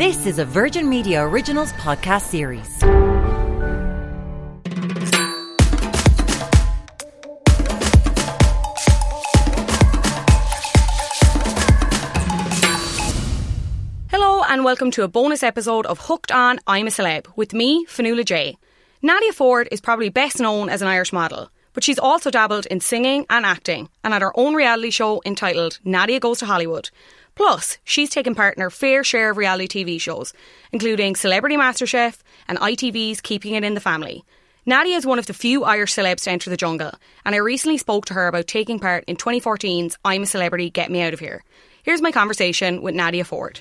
This is a Virgin Media Originals podcast series. Hello and welcome to a bonus episode of Hooked On I'm a Celeb with me, Fionnuala J. Nadia Forde is probably best known as an Irish model, but she's also dabbled in singing and acting and had her own reality show entitled Nadia Goes to Hollywood. Plus, she's taken part in her fair share of reality TV shows, including Celebrity MasterChef and ITV's Keeping It in the Family. Nadia is one of the few Irish celebs to enter the jungle, and I recently spoke to her about taking part in 2014's I'm a Celebrity, Get Me Out of Here. Here's my conversation with Nadia Forde.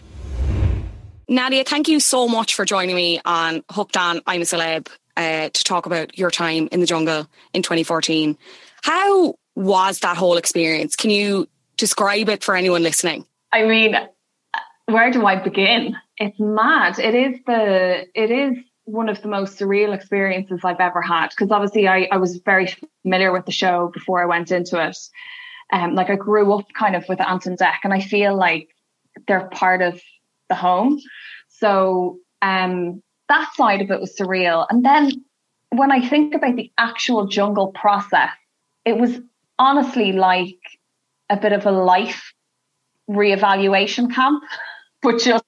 Nadia, thank you so much for joining me on Hooked On I'm a Celeb uh, to talk about your time in the jungle in 2014. How was that whole experience? Can you describe it for anyone listening? I mean, where do I begin? It's mad. It is the, it is one of the most surreal experiences I've ever had. Cause obviously I, I was very familiar with the show before I went into it. Um, like I grew up kind of with Ant and Dec and I feel like they're part of the home. So, um, that side of it was surreal. And then when I think about the actual jungle process, it was honestly like a bit of a life reevaluation camp, but just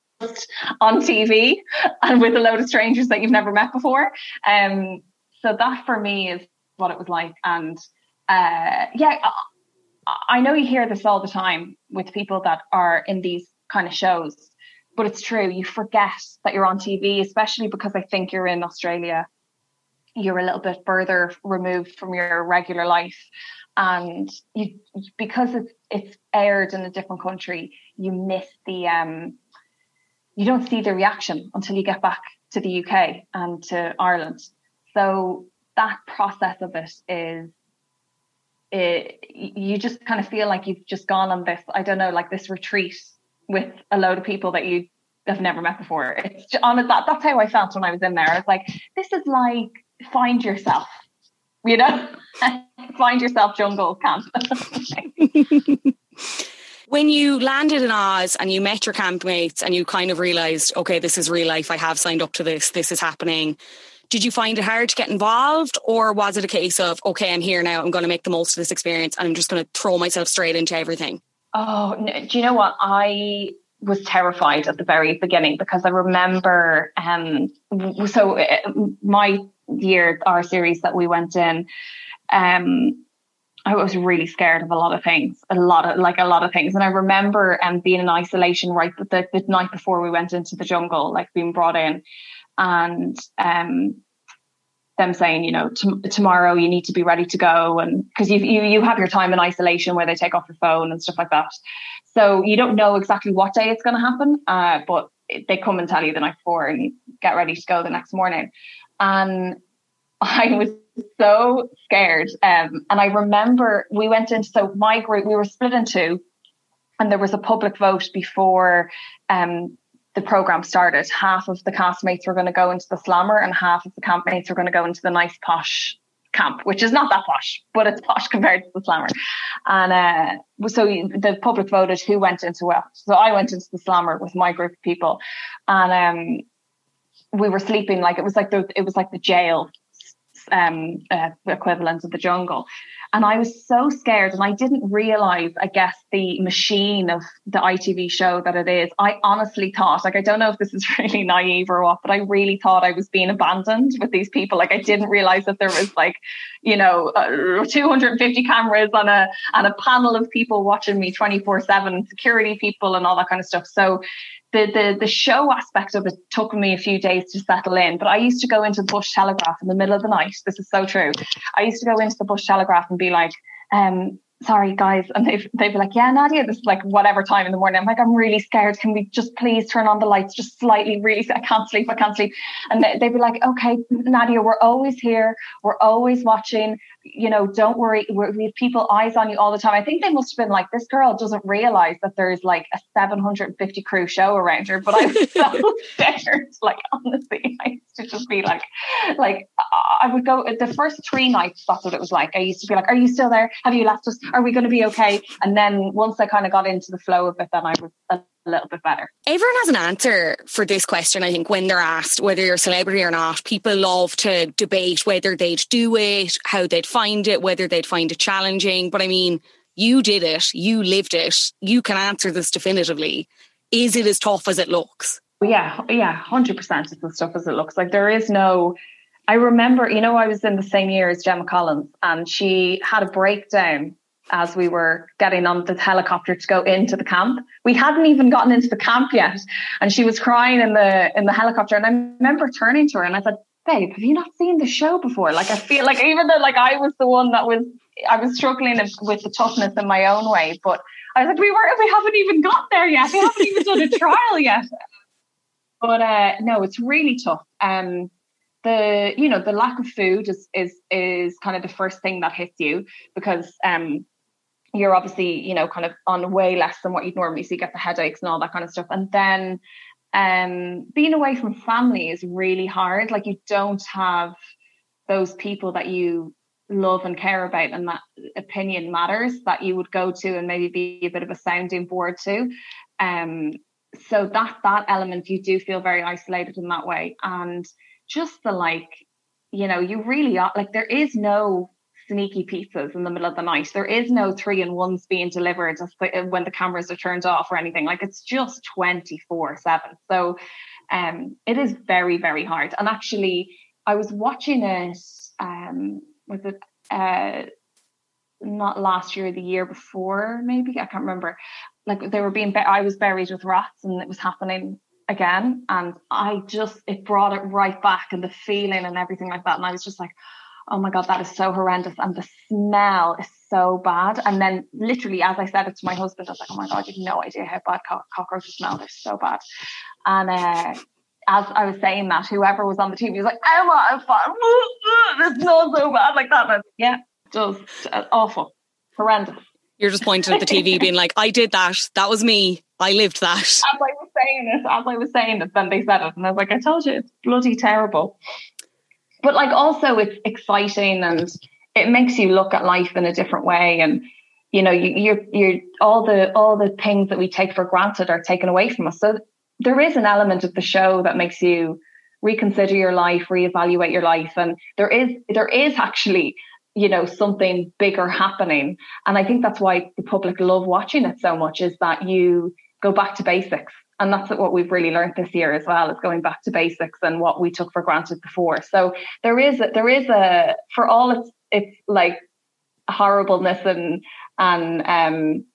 on TV and with a load of strangers that you've never met before. Um, so that for me is what it was like. And uh, yeah, I, I know you hear this all the time with people that are in these kind of shows, but it's true. You forget that you're on TV, especially because I think you're in Australia. You're a little bit further removed from your regular life. And you because it's it's aired in a different country you miss the um you don't see the reaction until you get back to the UK and to Ireland. So that process of it is it, you just kind of feel like you've just gone on this I don't know like this retreat with a load of people that you have never met before. It's on that that's how I felt when I was in there. I was like this is like find yourself you know, find yourself jungle camp. when you landed in Oz and you met your campmates and you kind of realized, okay, this is real life. I have signed up to this. This is happening. Did you find it hard to get involved, or was it a case of, okay, I'm here now. I'm going to make the most of this experience, and I'm just going to throw myself straight into everything? Oh, do you know what I? was terrified at the very beginning because I remember um so uh, my year our series that we went in um I was really scared of a lot of things, a lot of like a lot of things. And I remember um being in isolation right the, the night before we went into the jungle, like being brought in and um them saying, you know, t- tomorrow you need to be ready to go. And because you, you, you have your time in isolation where they take off your phone and stuff like that. So you don't know exactly what day it's going to happen. Uh, but they come and tell you the night before and get ready to go the next morning. And I was so scared. Um, and I remember we went into, so my group, we were split in two and there was a public vote before, um, the program started, half of the castmates were going to go into the slammer and half of the campmates were going to go into the nice posh camp, which is not that posh, but it's posh compared to the slammer. And uh, so the public voted who went into what. So I went into the slammer with my group of people, and um, we were sleeping like it was like the it was like the jail um, uh, equivalent of the jungle. And I was so scared and I didn't realize, I guess, the machine of the ITV show that it is. I honestly thought, like, I don't know if this is really naive or what, but I really thought I was being abandoned with these people. Like, I didn't realize that there was like, you know, uh, 250 cameras on a, and a panel of people watching me 24 seven, security people and all that kind of stuff. So the, the the show aspect of it took me a few days to settle in. But I used to go into the Bush Telegraph in the middle of the night. This is so true. I used to go into the Bush Telegraph and be like, um, sorry guys and they'd, they'd be like yeah Nadia this is like whatever time in the morning I'm like I'm really scared can we just please turn on the lights just slightly really I can't sleep I can't sleep and they'd be like okay Nadia we're always here we're always watching you know don't worry we're, we have people eyes on you all the time. I think they must have been like this girl doesn't realize that there's like a 750 crew show around her but I was so scared. Like honestly I used to just be like like I would go the first three nights that's what it was like. I used to be like are you still there? Have you left us? Are we going to be okay? And then once I kind of got into the flow of it, then I was a little bit better. Everyone has an answer for this question, I think, when they're asked whether you're a celebrity or not. People love to debate whether they'd do it, how they'd find it, whether they'd find it challenging. But I mean, you did it, you lived it, you can answer this definitively. Is it as tough as it looks? Yeah, yeah, hundred percent. It's as tough as it looks. Like there is no. I remember, you know, I was in the same year as Gemma Collins, and she had a breakdown as we were getting on the helicopter to go into the camp. We hadn't even gotten into the camp yet, and she was crying in the in the helicopter. And I remember turning to her and I said, "Babe, have you not seen the show before?" Like I feel like even though like I was the one that was I was struggling with the toughness in my own way, but I was like, "We were we haven't even got there yet. We haven't even done a trial yet." But uh, no, it's really tough. Um, the you know the lack of food is is is kind of the first thing that hits you because um you're obviously, you know, kind of on way less than what you'd normally see, get the headaches and all that kind of stuff. And then um, being away from family is really hard. Like you don't have those people that you love and care about and that opinion matters that you would go to and maybe be a bit of a sounding board to. Um, so that that element you do feel very isolated in that way. And just the like, you know, you really are like there is no sneaky pizzas in the middle of the night. There is no three and ones being delivered when the cameras are turned off or anything. Like it's just 24 seven. So um, it is very, very hard. And actually I was watching it, um, was it, uh, not last year, the year before, maybe I can't remember. Like they were being, I was buried with rats, and it was happening again, and I just it brought it right back, and the feeling and everything like that, and I was just like, oh my god that is so horrendous and the smell is so bad and then literally as i said it to my husband i was like oh my god you have no idea how bad co- cockroaches smell they're so bad and uh, as I was saying that, whoever was on the TV was like, Emma, I'm fine. It smells so bad like that. And yeah, just awful, horrendous. You're just pointing at the TV, being like, I did that. That was me. I lived that. As I was saying it, as I was saying it, then they said it. And I was like, I told you, it's bloody terrible but like also it's exciting and it makes you look at life in a different way. And you know you, you're you're all the all the things that we take for granted are taken away from us. So there is an element of the show that makes you reconsider your life reevaluate your life. And there is there is actually you know something bigger happening. And i think that's why the public love watching it so much is that you go back to basics and that's what we've really learned this year as well is going back to basics and what we took for granted before so there is a, there is a for all its it's like horribleness and and um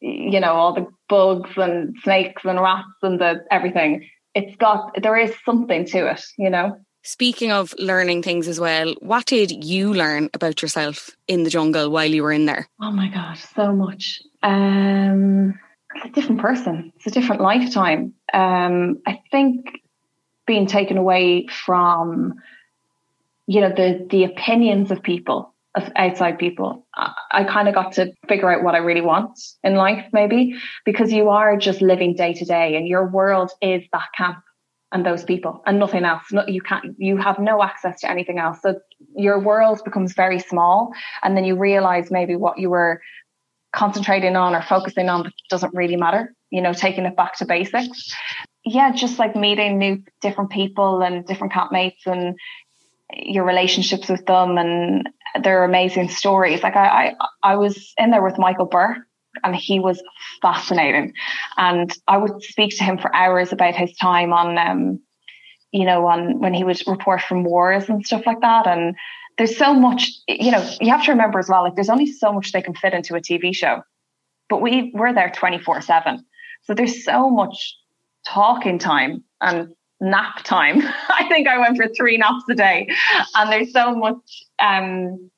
you know all the bugs and snakes and rats and the everything it's got there is something to it you know Speaking of learning things as well, what did you learn about yourself in the jungle while you were in there? Oh my god, so much. Um it's a different person. It's a different lifetime. Um, I think being taken away from, you know, the the opinions of people, of outside people, I, I kind of got to figure out what I really want in life, maybe because you are just living day to day, and your world is that camp and those people and nothing else. No, you can't. You have no access to anything else. So your world becomes very small, and then you realize maybe what you were concentrating on or focusing on doesn't really matter, you know, taking it back to basics. Yeah, just like meeting new different people and different campmates and your relationships with them and their amazing stories. Like I, I, I was in there with Michael Buerk and he was fascinating. And I would speak to him for hours about his time on, um, you know, on when he would report from wars and stuff like that. And there's so much, you know, you have to remember as well, like there's only so much they can fit into a TV show, but we we're there 24 seven. So there's so much talking time and nap time. I think I went for three naps a day and there's so much, um,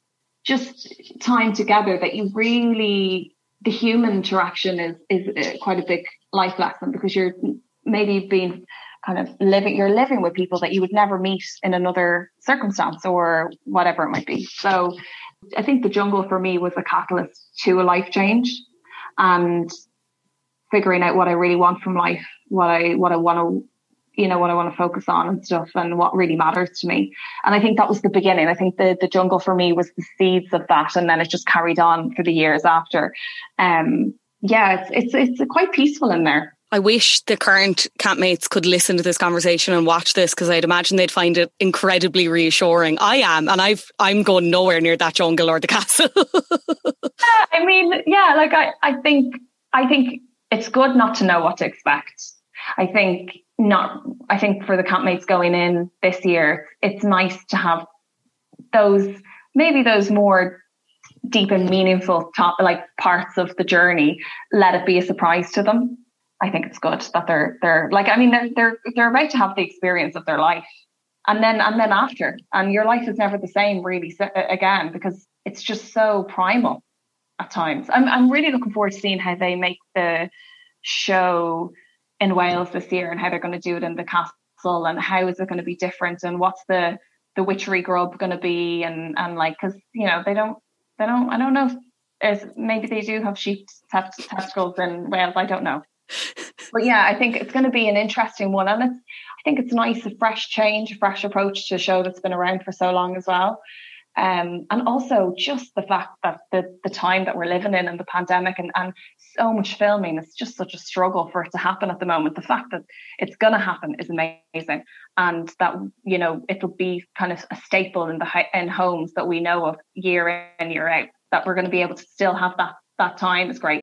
just time together that you really the human interaction is is uh, quite a big life lesson because you're maybe being kind of living you're living with people that you would never meet in another circumstance or whatever it might be so i think the jungle for me was a catalyst to a life change and figuring out what i really want from life what i what i want to you know what I want to focus on and stuff and what really matters to me. And I think that was the beginning. I think the the jungle for me was the seeds of that and then it just carried on for the years after. Um yeah, it's it's it's quite peaceful in there. I wish the current campmates could listen to this conversation and watch this because I'd imagine they'd find it incredibly reassuring. I am, and I've I'm going nowhere near that jungle or the castle. yeah, I mean, yeah, like I, I think I think it's good not to know what to expect. I think not I think for the campmates going in this year, it's nice to have those maybe those more deep and meaningful top like parts of the journey. Let it be a surprise to them. I think it's good that they're they're like I mean they're they're they're about to have the experience of their life, and then and then after, and your life is never the same really again because it's just so primal at times. I'm I'm really looking forward to seeing how they make the show in Wales this year and how they're going to do it in the castle and how is it going to be different and what's the the witchetty grub going to be and and like because you know they don't they don't I don't know if maybe they do have sheep test- testicles in Wales I don't know but yeah I think it's going to be an interesting one and it's I think it's nice a fresh change a fresh approach to a show that's been around for so long as well um, and also just the fact that the, the time that we're living in and the pandemic and, and so much filming, it's just such a struggle for it to happen at the moment. The fact that it's going to happen is amazing. And that, you know, it'll be kind of a staple in the in homes that we know of year in, year out, that we're going to be able to still have that, that time is great.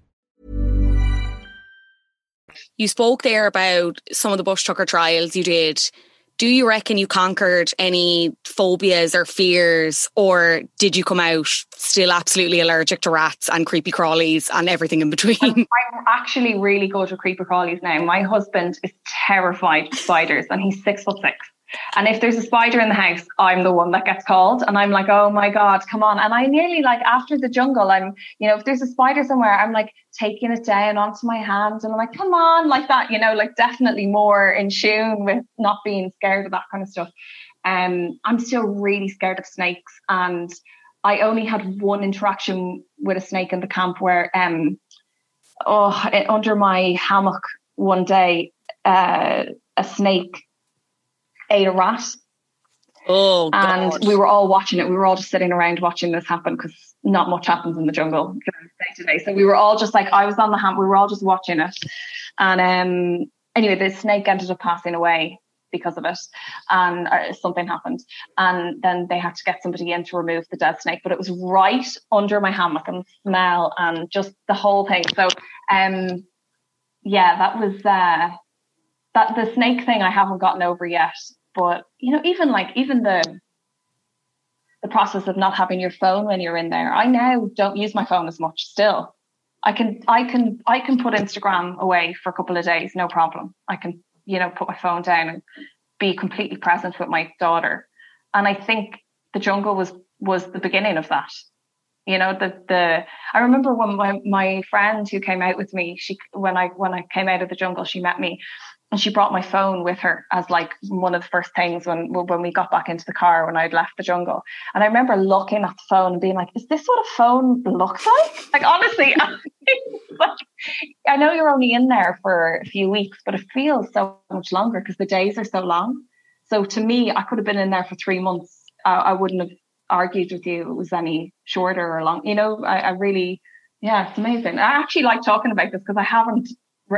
You spoke there about some of the bush tucker trials you did. Do you reckon you conquered any phobias or fears, or did you come out still absolutely allergic to rats and creepy crawlies and everything in between? I'm, actually really good with creepy crawlies now. My husband is terrified of spiders and he's six foot six. And if there's a spider in the house, I'm the one that gets called. And I'm like, oh my God, come on. And I nearly like after the jungle, I'm, you know, if there's a spider somewhere, I'm like taking it down onto my hand and I'm like, come on, like that, you know, like definitely more in tune with not being scared of that kind of stuff. Um, I'm still really scared of snakes. And I only had one interaction with a snake in the camp where, um, oh, under my hammock one day, uh, a snake ate a rat. Oh, and God. we were all watching it. We were all just sitting around watching this happen because not much happens in the jungle day to day. So we were all just like, I was on the hand. We were all just watching it. And um, anyway, the snake ended up passing away because of it, and uh, something happened. And then they had to get somebody in to remove the dead snake, but it was right under my hammock and smell and just the whole thing. So, um, yeah, that was uh, that the snake thing. I haven't gotten over yet but you know, even like even the the process of not having your phone when you're in there. I now don't use my phone as much still. I can I can I can put Instagram away for a couple of days, no problem. I can, you know, put my phone down and be completely present with my daughter. And I think the jungle was was the beginning of that. You know, the the I remember when my my friend who came out with me, she when I when I came out of the jungle, she met me and she brought my phone with her as like one of the first things when when we got back into the car when I'd left the jungle. And I remember looking at the phone and being like, "Is this what a phone looks like?" Like honestly, like, I know you're only in there for a few weeks, but it feels so much longer because the days are so long. So to me, I could have been in there for three months. I, I wouldn't have argued with you it was any shorter or long. You know, I, I really, yeah, it's amazing. I actually like talking about this because I haven't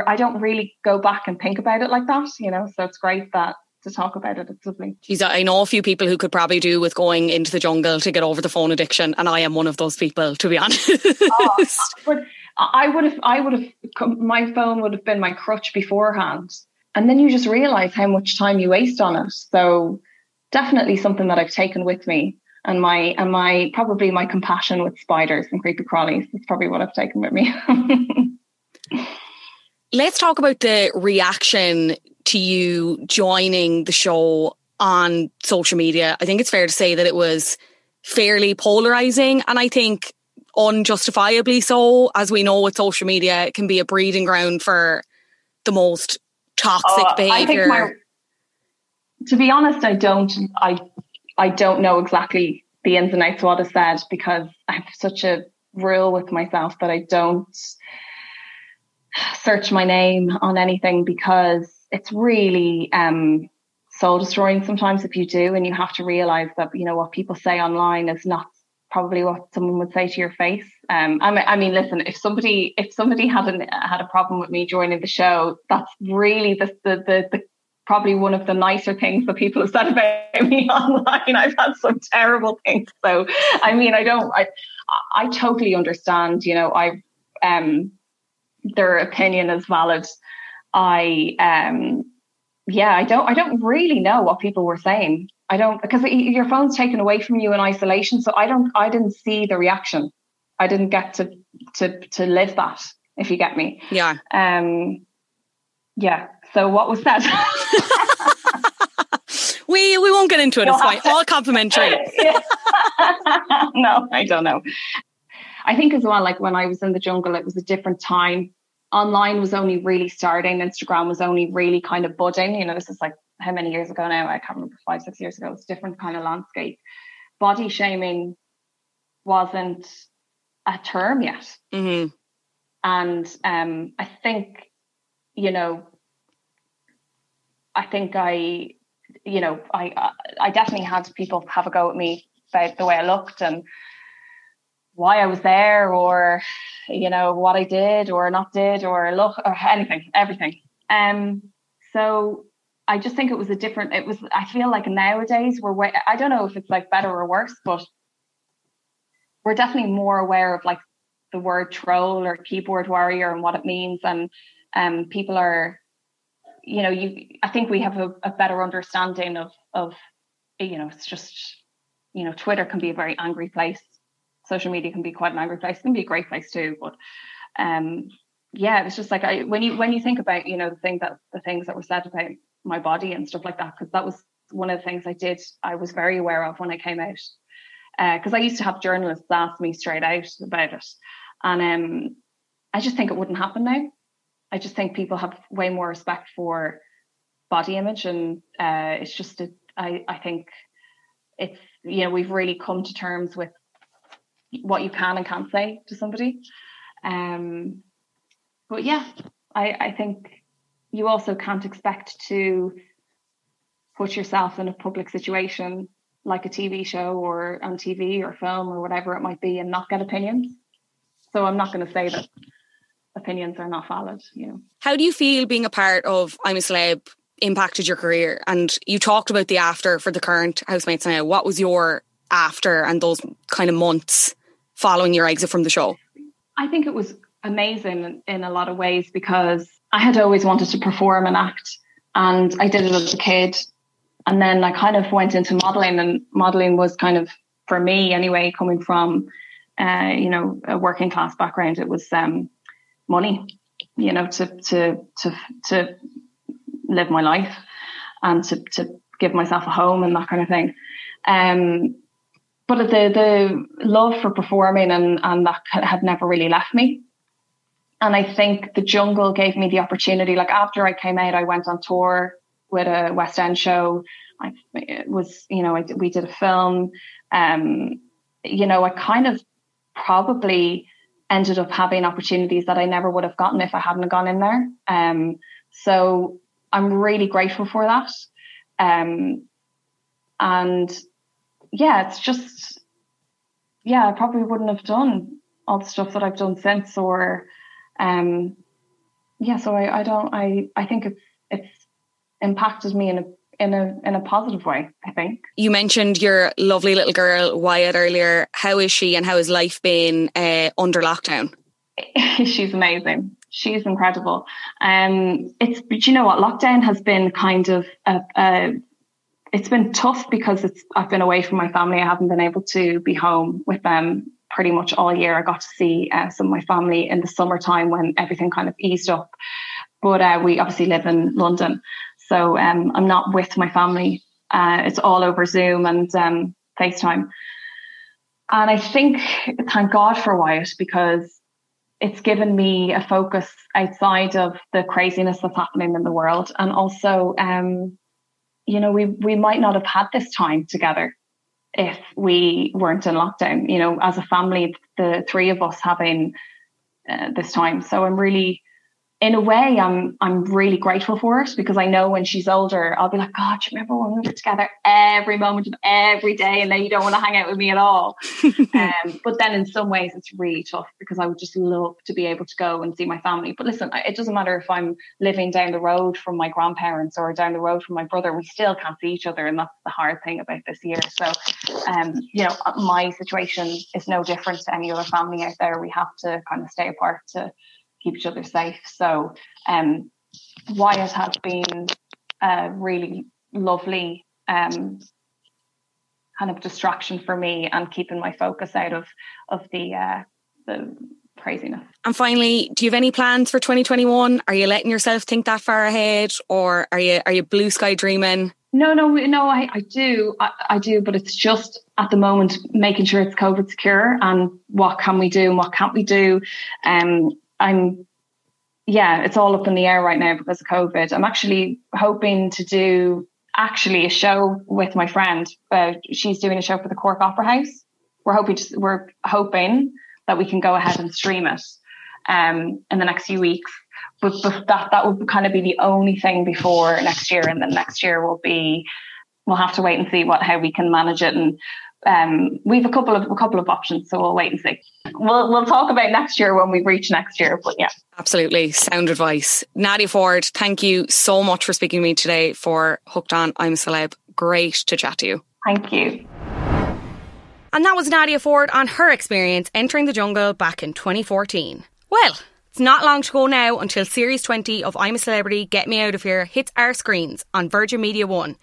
I don't really go back and think about it like that, you know. So it's great that to talk about it. It's lovely. Geez, I know a few people who could probably do with going into the jungle to get over the phone addiction, and I am one of those people, to be honest. Oh, but I would have, I would have, my phone would have been my crutch beforehand, and then you just realize how much time you waste on it. So definitely something that I've taken with me. And my and my probably my compassion with spiders and creepy crawlies is probably what I've taken with me. Let's talk about the reaction to you joining the show on social media. I think it's fair to say that it was fairly polarizing and I think unjustifiably so. As we know with social media, it can be a breeding ground for the most toxic uh, behavior. My, to be honest, I don't I I don't know exactly the ins and outs of what is said because I have such a rule with myself that I don't search my name on anything because it's really um, soul destroying sometimes if you do, and you have to realize that you know what people say online is not probably what someone would say to your face. Um, I, mean, I mean, listen, if somebody if somebody hadn't had a problem with me joining the show, that's really the the the, the probably one of the nicer things that people have said about me online. I've had some terrible things. So, I mean, I don't, I, I totally understand, you know, I, um, their opinion is valid. I um yeah, I don't I don't really know what people were saying. I don't because your phone's taken away from you in isolation, so I don't I didn't see the reaction. I didn't get to to to live that if you get me. Yeah. Um yeah. So what was that? we we won't get into it. It's fine. All complimentary. no, I don't know. I think as well, like when I was in the jungle, it was a different time. Online was only really starting. Instagram was only really kind of budding. You know, this is like how many years ago now? I can't remember, five, six years ago. It's a different kind of landscape. Body shaming wasn't a term yet. Mm-hmm. And um, I think, you know, I think I, you know, I I definitely had people have a go at me about the way I looked and why I was there or you know what I did or not did or look or anything everything. Um so I just think it was a different it was I feel like nowadays we're way, I don't know if it's like better or worse but we're definitely more aware of like the word troll or keyboard warrior and what it means. And um people are you know you I think we have a, a better understanding of of you know it's just you know Twitter can be a very angry place social media can be quite an angry place. It can be a great place too, but um, yeah, it's just like I when you when you think about you know the thing that the things that were said about my body and stuff like that because that was one of the things I did I was very aware of when I came out because uh, I used to have journalists ask me straight out about it, and um, I just think it wouldn't happen now. I just think people have way more respect for body image, and uh, it's just a, I I think it's you know we've really come to terms with what you can and can't say to somebody. Um, but yeah, I, I think you also can't expect to put yourself in a public situation like a TV show or on TV or film or whatever it might be and not get opinions. So I'm not going to say that opinions are not valid, you know. How do you feel being a part of I'm a Celeb impacted your career? And you talked about the after for the current housemates now. What was your after and those kind of months following your exit from the show? I think it was amazing in a lot of ways because I had always wanted to perform and act, and I did it as a kid. And then I kind of went into modeling, and modeling was kind of for me anyway, coming from uh, you know a working class background. It was um, money, you know, to to to to live my life and to to give myself a home and that kind of thing. Um, but the the love for performing and and that had never really left me and I think the jungle gave me the opportunity. Like after I came out, I went on tour with a West End show. I was, you know, I, we did a film. Um, you know, I kind of probably ended up having opportunities that I never would have gotten if I hadn't gone in there. Um, so I'm really grateful for that. Um, and yeah, it's just, yeah, I probably wouldn't have done all the stuff that I've done since or, um, yeah, so I, I don't, I, I think it's, it's impacted me in a in a in a positive way i think. You mentioned your lovely little girl wyatt earlier. How is she and how has life been uh, under lockdown? She's amazing. She's incredible. Um it's but you know what? Lockdown has been kind of a, a it's been tough because it's I've been away from my family. I haven't been able to be home with them pretty much all year. I got to see uh, some of my family in the summertime when everything kind of eased up. But uh, we obviously live in London, so um, I'm not with my family. Uh, it's all over Zoom and um, FaceTime. And I think, thank God for Wyatt because it's given me a focus outside of the craziness that's happening in the world. And also, um, you know, we, we might not have had this time together if we weren't in lockdown, you know, as a family, the three of us having uh, this time. So I'm really, in a way, I'm I'm really grateful for it because I know when she's older, I'll be like, God, do you remember when we were together every moment of every day, and then you don't want to hang out with me at all. um, but then in some ways, it's really tough because I would just love to be able to go and see my family. But listen, it doesn't matter if I'm living down the road from my grandparents or down the road from my brother, we still can't see each other, and that's the hard thing about this year. So, um, you know, my situation is no different to any other family out there. We have to kind of stay apart to keep each other safe. So um, Wyatt has been a really lovely um, kind of distraction for me and keeping my focus out of of the uh, the craziness. And finally, do you have any plans for 2021? Are you letting yourself think that far ahead, or are you are you blue sky dreaming? No, no, no. I, I do, I, I do, but it's just at the moment making sure it's COVID secure and what can we do and what can't we do. Um, I'm, yeah, it's all up in the air right now because of COVID. I'm actually hoping to do actually a show with my friend. Uh, she's doing a show for the Cork Opera House. We're hoping to, we're hoping that we can go ahead and stream it um, in the next few weeks. But, but that that would kind of be the only thing before next year, and then next year will be we'll have to wait and see what how we can manage it and um, we have a couple of a couple of options, so we'll wait and see. We'll we'll talk about next year when we reach next year. But yeah, absolutely sound advice. Nadia Forde, thank you so much for speaking to me today for Hooked On. I'm a celeb. Great to chat to you. Thank you. And that was Nadia Forde on her experience entering the jungle back in 2014. Well. It's not long to go now until Series 20 of I'm a Celebrity Get Me Out of Here hits our screens on Virgin Media 1.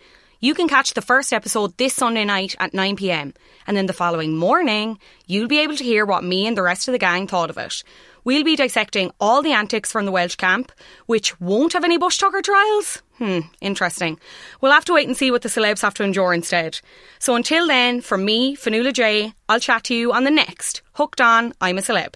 You can catch the first episode this Sunday night at 9pm, and then the following morning, you'll be able to hear what me and the rest of the gang thought of it. We'll be dissecting all the antics from the Welsh camp, which won't have any bush tucker trials. Hmm, interesting. We'll have to wait and see what the celebs have to endure instead. So until then, from me, Fionnuala J, I'll chat to you on the next Hooked On I'm a Celeb.